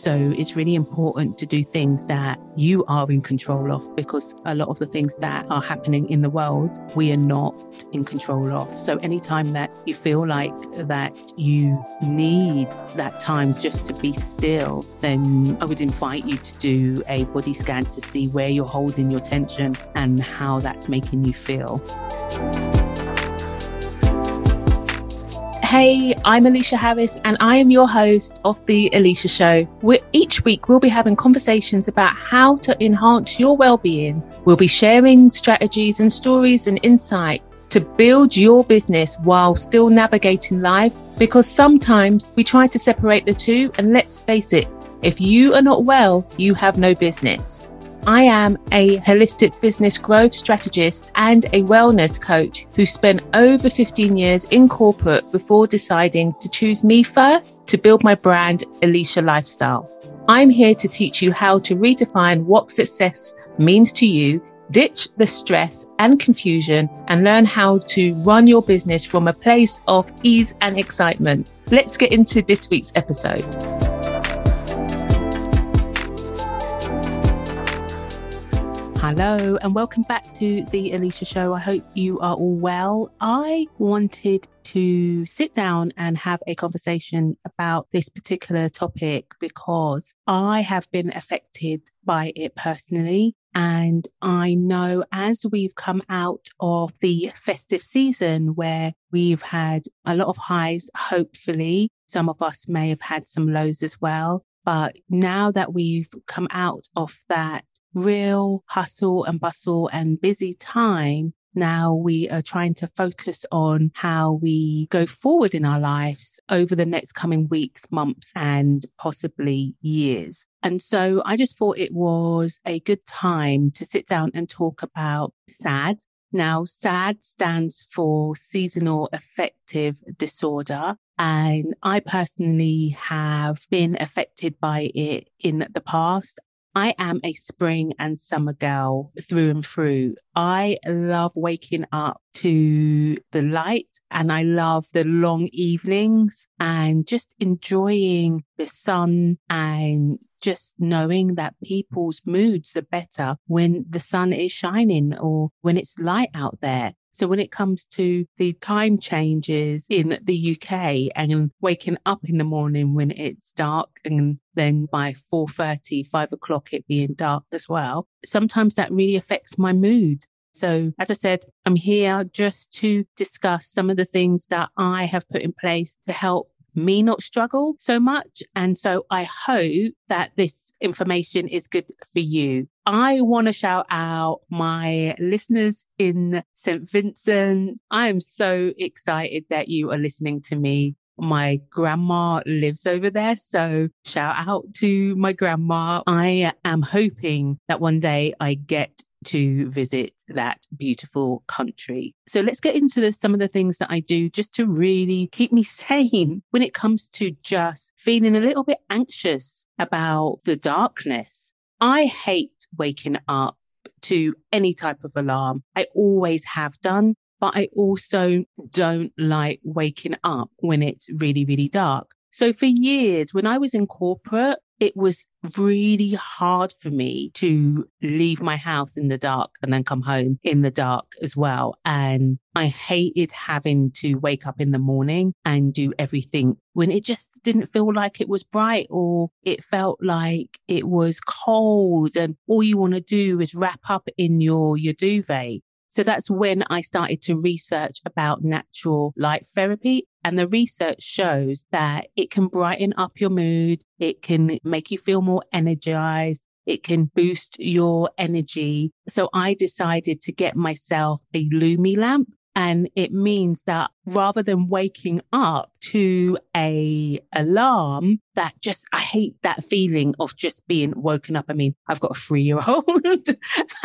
So it's really important to do things that you are in control of because a lot of the things that are happening in the world, we are not in control of. So anytime that you feel like that you need that time just to be still, then I would invite you to do a body scan to see where you're holding your tension and how that's making you feel. Hey, I'm Eleshia Harris, and I am your host of The Eleshia Show. Where each week we'll be having conversations about how to enhance your well being. We'll be sharing strategies and stories and insights to build your business while still navigating life. Because sometimes we try to separate the two, and let's face it, if you are not well, you have no business. I am a holistic business growth strategist and a wellness coach who spent over 15 years in corporate before deciding to choose me first to build my brand, Eleshia Lifestyle. I'm here to teach you how to redefine what success means to you, ditch the stress and confusion, and learn how to run your business from a place of ease and excitement. Let's get into this week's episode. Hello, and welcome back to the Eleshia Show. I hope you are all well. I wanted to sit down and have a conversation about this particular topic because I have been affected by it personally. And I know as we've come out of the festive season where we've had a lot of highs, hopefully, some of us may have had some lows as well. But now that we've come out of that real hustle and bustle and busy time, now we are trying to focus on how we go forward in our lives over the next coming weeks, months, and possibly years. And so I just thought it was a good time to sit down and talk about SAD. Now, SAD stands for seasonal affective disorder. And I personally have been affected by it in the past. I am a spring and summer girl through and through. I love waking up to the light and I love the long evenings and just enjoying the sun and just knowing that people's moods are better when the sun is shining or when it's light out there. So when it comes to the time changes in the UK and waking up in the morning when it's dark and then by 4.30, 5 o'clock, it being dark as well, sometimes that really affects my mood. So as I said, I'm here just to discuss some of the things that I have put in place to help me not struggle so much. And so I hope that this information is good for you. I want to shout out my listeners in St. Vincent. I am so excited that you are listening to me. My grandma lives over there. So shout out to my grandma. I am hoping that one day I get to visit that beautiful country. So let's get into the, some of the things that I do just to really keep me sane when it comes to just feeling a little bit anxious about the darkness. I hate waking up to any type of alarm. I always have done, but I also don't like waking up when it's really, really dark. So for years, when I was in corporate, it was really hard for me to leave my house in the dark and then come home in the dark as well. And I hated having to wake up in the morning and do everything when it just didn't feel like it was bright or it felt like it was cold and all you want to do is wrap up in your, your duvet. So that's when I started to research about natural light therapy. And the research shows that it can brighten up your mood. It can make you feel more energized. It can boost your energy. So I decided to get myself a Lumie lamp and it means that rather than waking up to a alarm that just, I hate that feeling of just being woken up. I mean, I've got a three year old.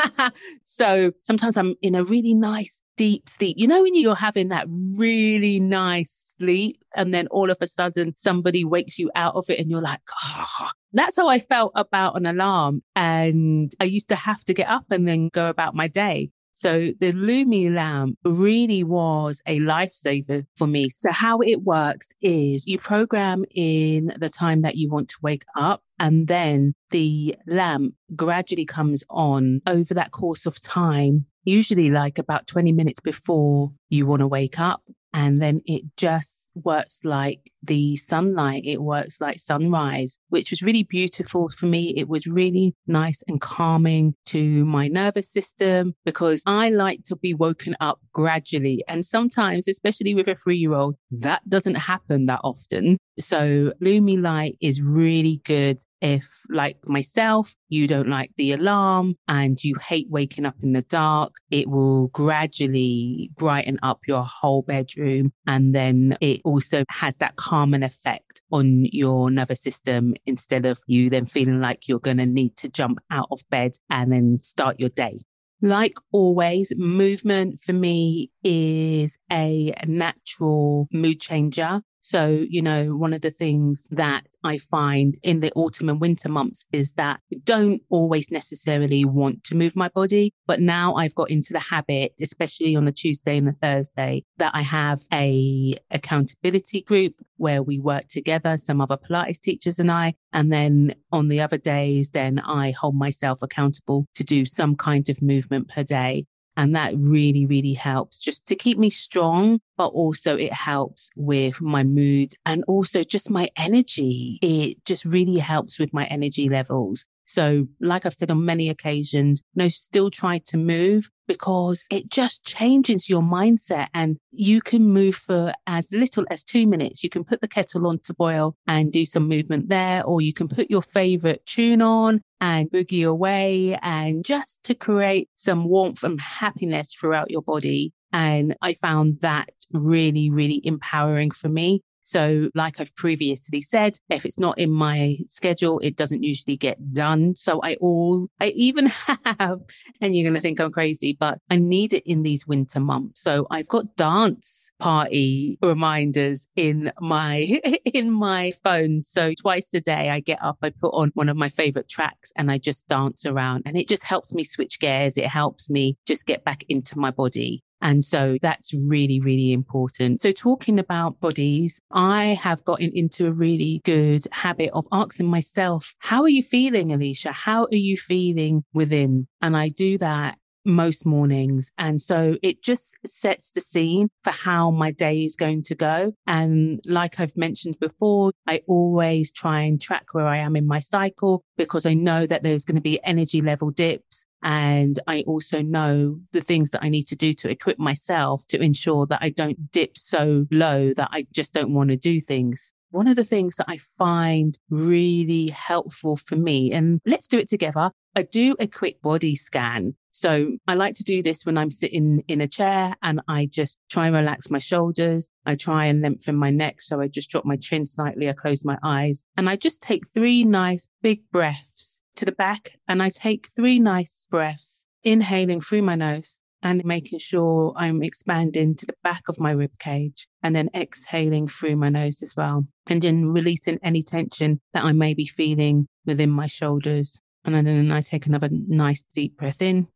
so sometimes I'm in a really nice deep sleep. You know, when you're having that really nice sleep and then all of a sudden somebody wakes you out of it and you're like, oh, that's how I felt about an alarm. And I used to have to get up and then go about my day. So the Lumie lamp really was a lifesaver for me. So how it works is you program in the time that you want to wake up and then the lamp gradually comes on over that course of time, usually like about 20 minutes before you want to wake up. And then it just works like the sunlight. It works like sunrise, which was really beautiful for me. It was really nice and calming to my nervous system because I like to be woken up gradually. And sometimes, especially with a three year old, that doesn't happen that often. So Lumie Light is really good if, like myself, you don't like the alarm and you hate waking up in the dark. It will gradually brighten up your whole bedroom. And then it also has that calming effect on your nervous system instead of you then feeling like you're going to need to jump out of bed and then start your day. Like always, movement for me is a natural mood changer. So, you know, one of the things that I find in the autumn and winter months is that I don't always necessarily want to move my body. But now I've got into the habit, especially on the Tuesday and the Thursday, that I have a accountability group where we work together, some other Pilates teachers and I. And then on the other days, then I hold myself accountable to do some kind of movement per day. And that really, really helps just to keep me strong, but also it helps with my mood and also just my energy. It just really helps with my energy levels. So, like I've said on many occasions, you know, still try to move because it just changes your mindset and you can move for as little as two minutes. You can put the kettle on to boil and do some movement there, or you can put your favorite tune on and boogie away and just to create some warmth and happiness throughout your body. And I found that really, really empowering for me. So, like I've previously said, if it's not in my schedule, it doesn't usually get done. So I all, I even have, and you're going to think I'm crazy, but I need it in these winter months. So I've got dance party reminders in my, in my phone. So twice a day I get up, I put on one of my favorite tracks and I just dance around and it just helps me switch gears. It helps me just get back into my body. And so that's really, really important. So talking about bodies, I have gotten into a really good habit of asking myself, how are you feeling, Eleshia? How are you feeling within? And I do that most mornings. And so it just sets the scene for how my day is going to go. And like I've mentioned before, I always try and track where I am in my cycle because I know that there's going to be energy level dips. And I also know the things that I need to do to equip myself to ensure that I don't dip so low that I just don't want to do things one of the things that I find really helpful for me, and let's do it together. I do a quick body scan. So I like to do this when I'm sitting in a chair and I just try and relax my shoulders. I try and lengthen my neck. So I just drop my chin slightly. I close my eyes and I just take three nice big breaths to the back and I take three nice breaths, inhaling through my nose and making sure I'm expanding to the back of my rib cage and then exhaling through my nose as well. And then releasing any tension that I may be feeling within my shoulders. And then I take another nice deep breath in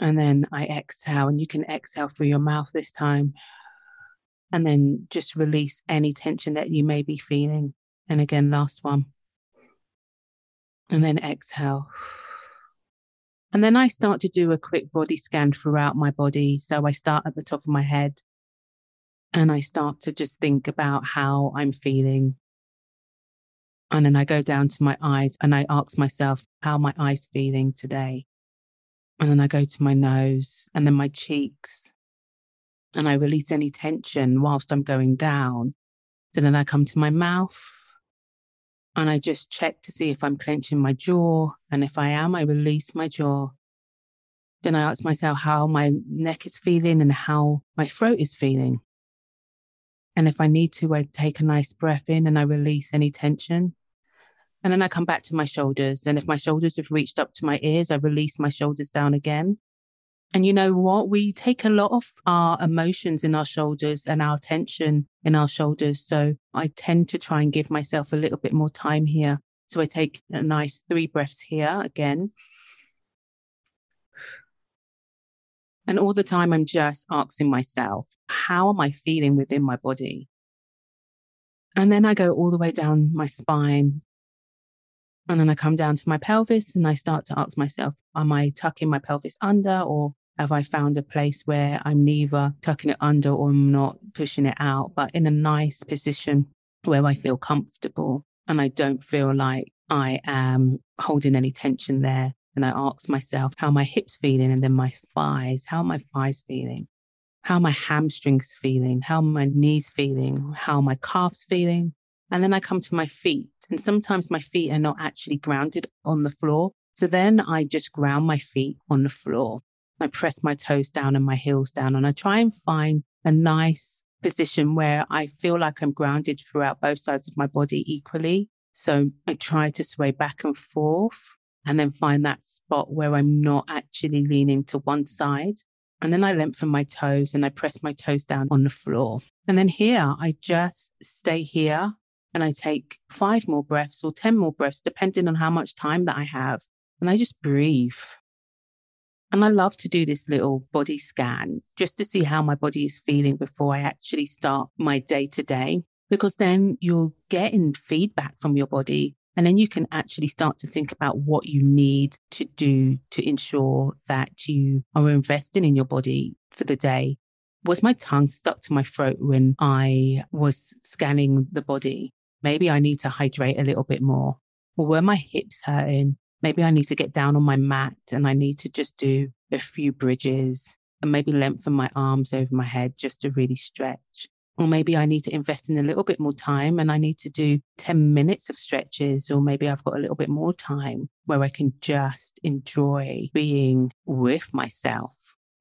and then I exhale and you can exhale through your mouth this time. And then just release any tension that you may be feeling. And again, last one. And then exhale. And then I start to do a quick body scan throughout my body. So I start at the top of my head and I start to just think about how I'm feeling. And then I go down to my eyes and I ask myself, how my eyes feeling today? And then I go to my nose and then my cheeks. And I release any tension whilst I'm going down. So then I come to my mouth and I just check to see if I'm clenching my jaw. And if I am, I release my jaw. Then I ask myself how my neck is feeling and how my throat is feeling. And if I need to, I take a nice breath in and I release any tension. And then I come back to my shoulders. And if my shoulders have reached up to my ears, I release my shoulders down again. And you know what? We take a lot of our emotions in our shoulders and our tension in our shoulders. So I tend to try and give myself a little bit more time here. So I take a nice three breaths here again. And all the time, I'm just asking myself, how am I feeling within my body? And then I go all the way down my spine. And then I come down to my pelvis and I start to ask myself, am I tucking my pelvis under or have I found a place where I'm neither tucking it under or I'm not pushing it out, but in a nice position where I feel comfortable and I don't feel like I am holding any tension there. And I ask myself, how my hips feeling? And then my thighs, how my thighs feeling? How my hamstrings feeling? How my knees feeling? How my calves feeling? And then I come to my feet. And sometimes my feet are not actually grounded on the floor. So then I just ground my feet on the floor. I press my toes down and my heels down and I try and find a nice position where I feel like I'm grounded throughout both sides of my body equally. So I try to sway back and forth and then find that spot where I'm not actually leaning to one side. And then I lengthen my toes and I press my toes down on the floor. And then here, I just stay here and I take five more breaths or 10 more breaths, depending on how much time that I have. And I just breathe. And I love to do this little body scan just to see how my body is feeling before I actually start my day to day, because then you're getting feedback from your body. And then you can actually start to think about what you need to do to ensure that you are investing in your body for the day. Was my tongue stuck to my throat when I was scanning the body? Maybe I need to hydrate a little bit more. Or were my hips hurting? Maybe I need to get down on my mat and I need to just do a few bridges and maybe lengthen my arms over my head just to really stretch. Or maybe I need to invest in a little bit more time and I need to do 10 minutes of stretches. Or maybe I've got a little bit more time where I can just enjoy being with myself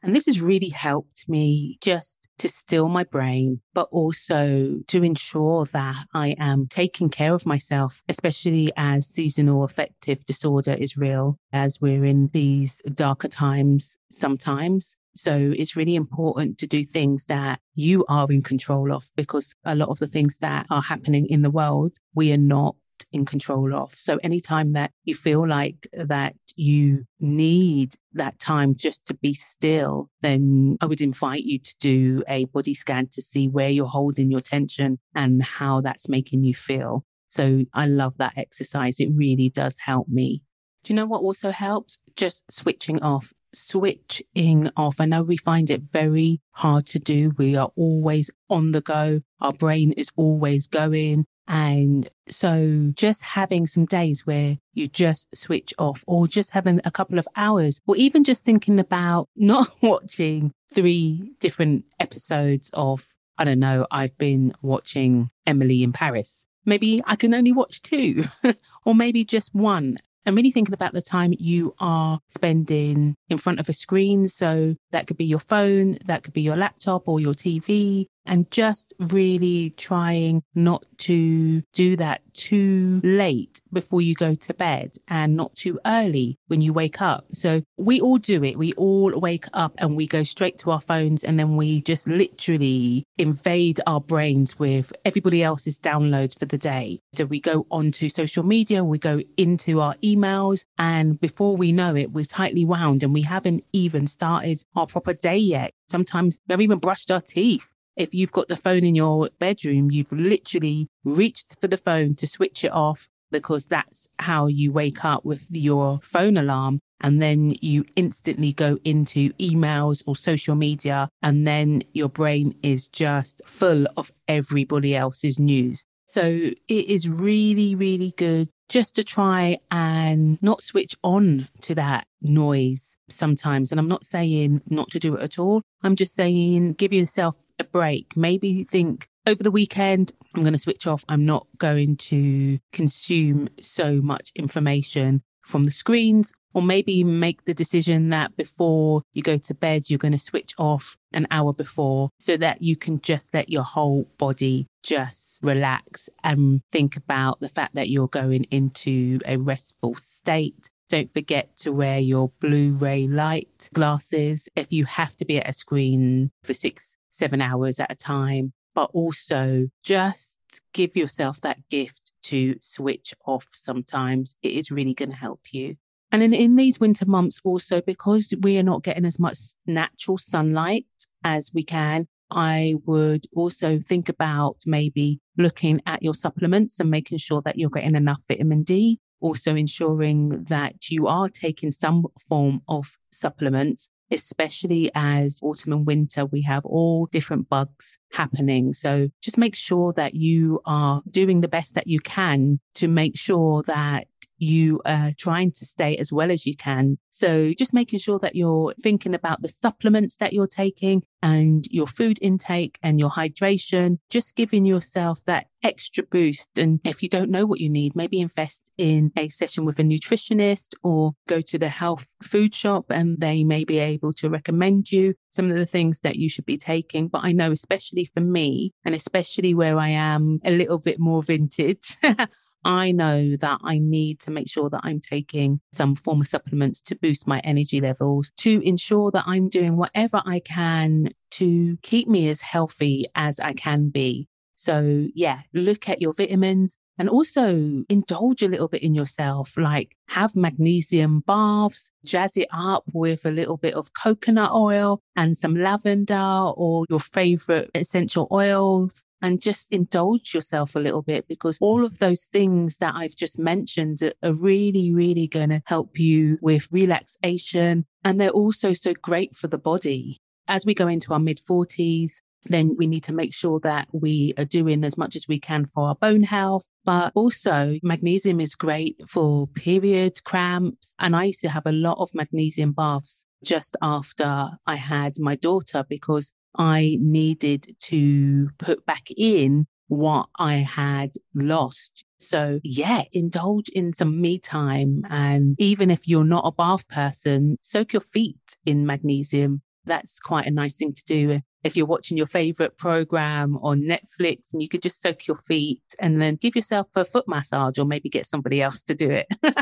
and this has really helped me just to still my brain, but also to ensure that I am taking care of myself, especially as seasonal affective disorder is real, as we're in these darker times sometimes. So it's really important to do things that you are in control of because a lot of the things that are happening in the world, we are not in control of. So anytime that you feel like that you need that time just to be still, then I would invite you to do a body scan to see where you're holding your tension and how that's making you feel. So I love that exercise. It really does help me. Do you know what also helps? Just switching off. Switching off. I know we find it very hard to do. We are always on the go. Our brain is always going. And so just having some days where you just switch off or just having a couple of hours or even just thinking about not watching three different episodes of, I don't know, I've been watching Emily in Paris. Maybe I can only watch two or maybe just one and really thinking about the time you are spending in front of a screen. So that could be your phone, that could be your laptop or your TV, and just really trying not to do that too late before you go to bed and not too early when you wake up. So we all do it. We all wake up and we go straight to our phones and then we just literally invade our brains with everybody else's downloads for the day. So we go onto social media, we go into our emails, and before we know it, we're tightly wound and we haven't even started our proper day yet. Sometimes we haven't even brushed our teeth. If you've got the phone in your bedroom, you've literally reached for the phone to switch it off because that's how you wake up with your phone alarm. And then you instantly go into emails or social media, and then your brain is just full of everybody else's news. So it is really, really good just to try and not switch on to that noise sometimes. And I'm not saying not to do it at all. I'm just saying give yourself a break. Maybe think over the weekend, I'm going to switch off. I'm not going to consume so much information from the screens, or maybe make the decision that before you go to bed, you're going to switch off an hour before so that you can just let your whole body just relax and think about the fact that you're going into a restful state. Don't forget to wear your Blu ray light glasses if you have to be at a screen for six seven hours at a time, but also just give yourself that gift to switch off sometimes. It is really going to help you. And then in these winter months, also because we are not getting as much natural sunlight as we can, I would also think about maybe looking at your supplements and making sure that you're getting enough vitamin D. Also ensuring that you are taking some form of supplements especially as autumn and winter, we have all different bugs happening. So just make sure that you are doing the best that you can to make sure that you are trying to stay as well as you can. So just making sure that you're thinking about the supplements that you're taking and your food intake and your hydration, just giving yourself that extra boost. And if you don't know what you need, maybe invest in a session with a nutritionist or go to the health food shop and they may be able to recommend you some of the things that you should be taking. But I know, especially for me, and especially where I am a little bit more vintage, I know that I need to make sure that I'm taking some form of supplements to boost my energy levels, to ensure that I'm doing whatever I can to keep me as healthy as I can be. So, yeah, look at your vitamins and also indulge a little bit in yourself, like have magnesium baths, jazz it up with a little bit of coconut oil and some lavender or your favorite essential oils and just indulge yourself a little bit because all of those things that I've just mentioned are really, really going to help you with relaxation. And they're also so great for the body. As we go into our mid 40s, then we need to make sure that we are doing as much as we can for our bone health. But also, magnesium is great for period cramps. And I used to have a lot of magnesium baths just after I had my daughter because I needed to put back in what I had lost. So yeah, indulge in some me time. And even if you're not a bath person, soak your feet in magnesium. That's quite a nice thing to do. If you're watching your favorite program on Netflix and you could just soak your feet and then give yourself a foot massage or maybe get somebody else to do it.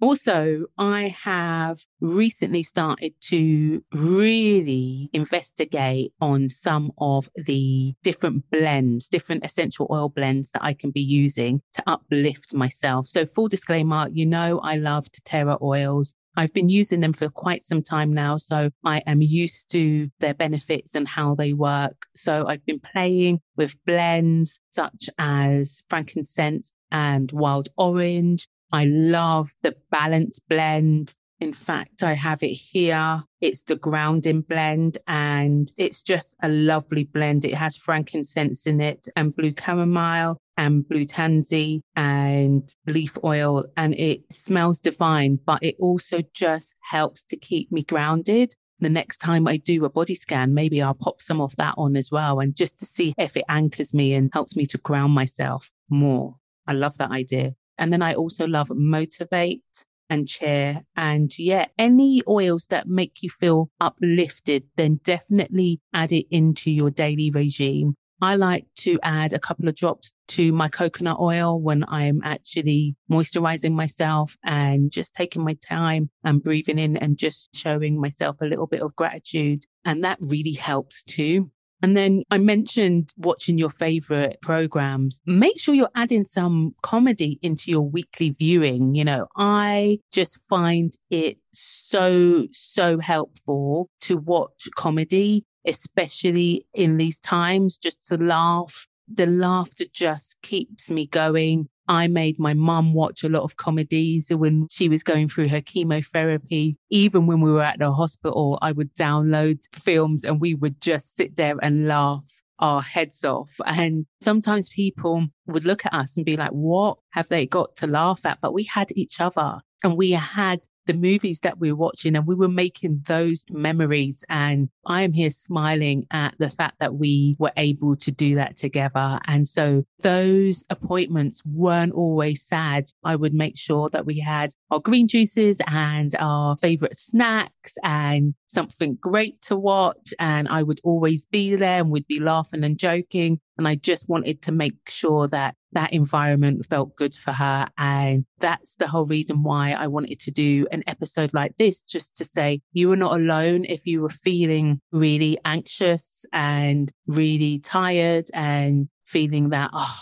Also, I have recently started to really investigate on some of the different blends, different essential oil blends that I can be using to uplift myself. So, full disclaimer, you know, I love Terra oils. I've been using them for quite some time now, so I am used to their benefits and how they work. So I've been playing with blends such as frankincense and wild orange. I love the balance blend. In fact, I have it here. It's the grounding blend and it's just a lovely blend. It has frankincense in it and blue chamomile and blue tansy and leaf oil and it smells divine, but it also just helps to keep me grounded. The next time I do a body scan, maybe I'll pop some of that on as well and just to see if it anchors me and helps me to ground myself more. I love that idea. And then I also love Motivate and Cheer. And yeah, any oils that make you feel uplifted, then definitely add it into your daily regime. I like to add a couple of drops to my coconut oil when I'm actually moisturizing myself and just taking my time and breathing in and just showing myself a little bit of gratitude. And that really helps too. And then I mentioned watching your favorite programs. Make sure you're adding some comedy into your weekly viewing. You know, I just find it so, so helpful to watch comedy, especially in these times, just to laugh. The laughter just keeps me going. I made my mum watch a lot of comedies when she was going through her chemotherapy. Even when we were at the hospital, I would download films and we would just sit there and laugh our heads off. And sometimes people would look at us and be like, what have they got to laugh at? But we had each other and we had the movies that we were watching and we were making those memories. And I am here smiling at the fact that we were able to do that together. And so those appointments weren't always sad. I would make sure that we had our green juices and our favorite snacks and something great to watch. And I would always be there and we'd be laughing and joking. And I just wanted to make sure that that environment felt good for her. And that's the whole reason why I wanted to do an episode like this, just to say you were not alone if you were feeling really anxious and really tired and feeling that, oh,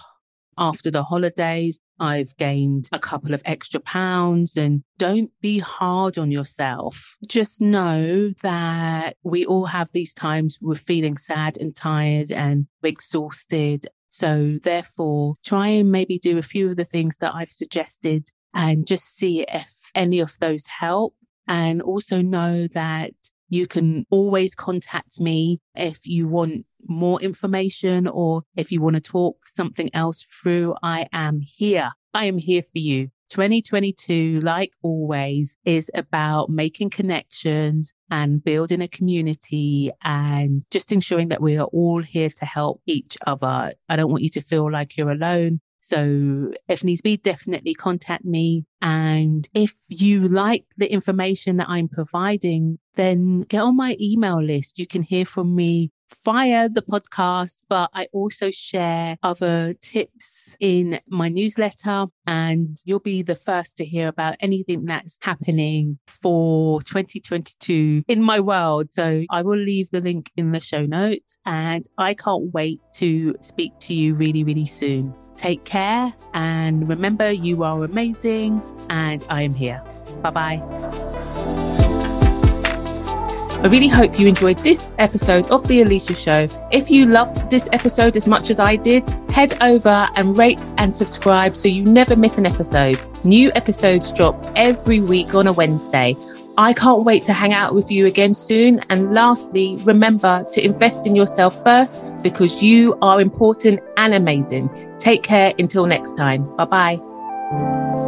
after the holidays, I've gained a couple of extra pounds and don't be hard on yourself. Just know that we all have these times we're feeling sad and tired and exhausted. So therefore try and maybe do a few of the things that I've suggested and just see if any of those help. And also know that you can always contact me if you want more information or if you want to talk something else through. I am here. I am here for you. 2022, like always, is about making connections and building a community and just ensuring that we are all here to help each other. I don't want you to feel like you're alone. So if needs be, definitely contact me. And if you like the information that I'm providing, then get on my email list. You can hear from me via the podcast, but I also share other tips in my newsletter and you'll be the first to hear about anything that's happening for 2022 in my world. So I will leave the link in the show notes and I can't wait to speak to you really, really soon. Take care and remember you are amazing and I am here. Bye bye. I really hope you enjoyed this episode of The Eleshia Show. If you loved this episode as much as I did, head over and rate and subscribe so you never miss an episode. New episodes drop every week on a Wednesday. I can't wait to hang out with you again soon. And lastly, remember to invest in yourself first because you are important and amazing. Take care until next time. Bye bye.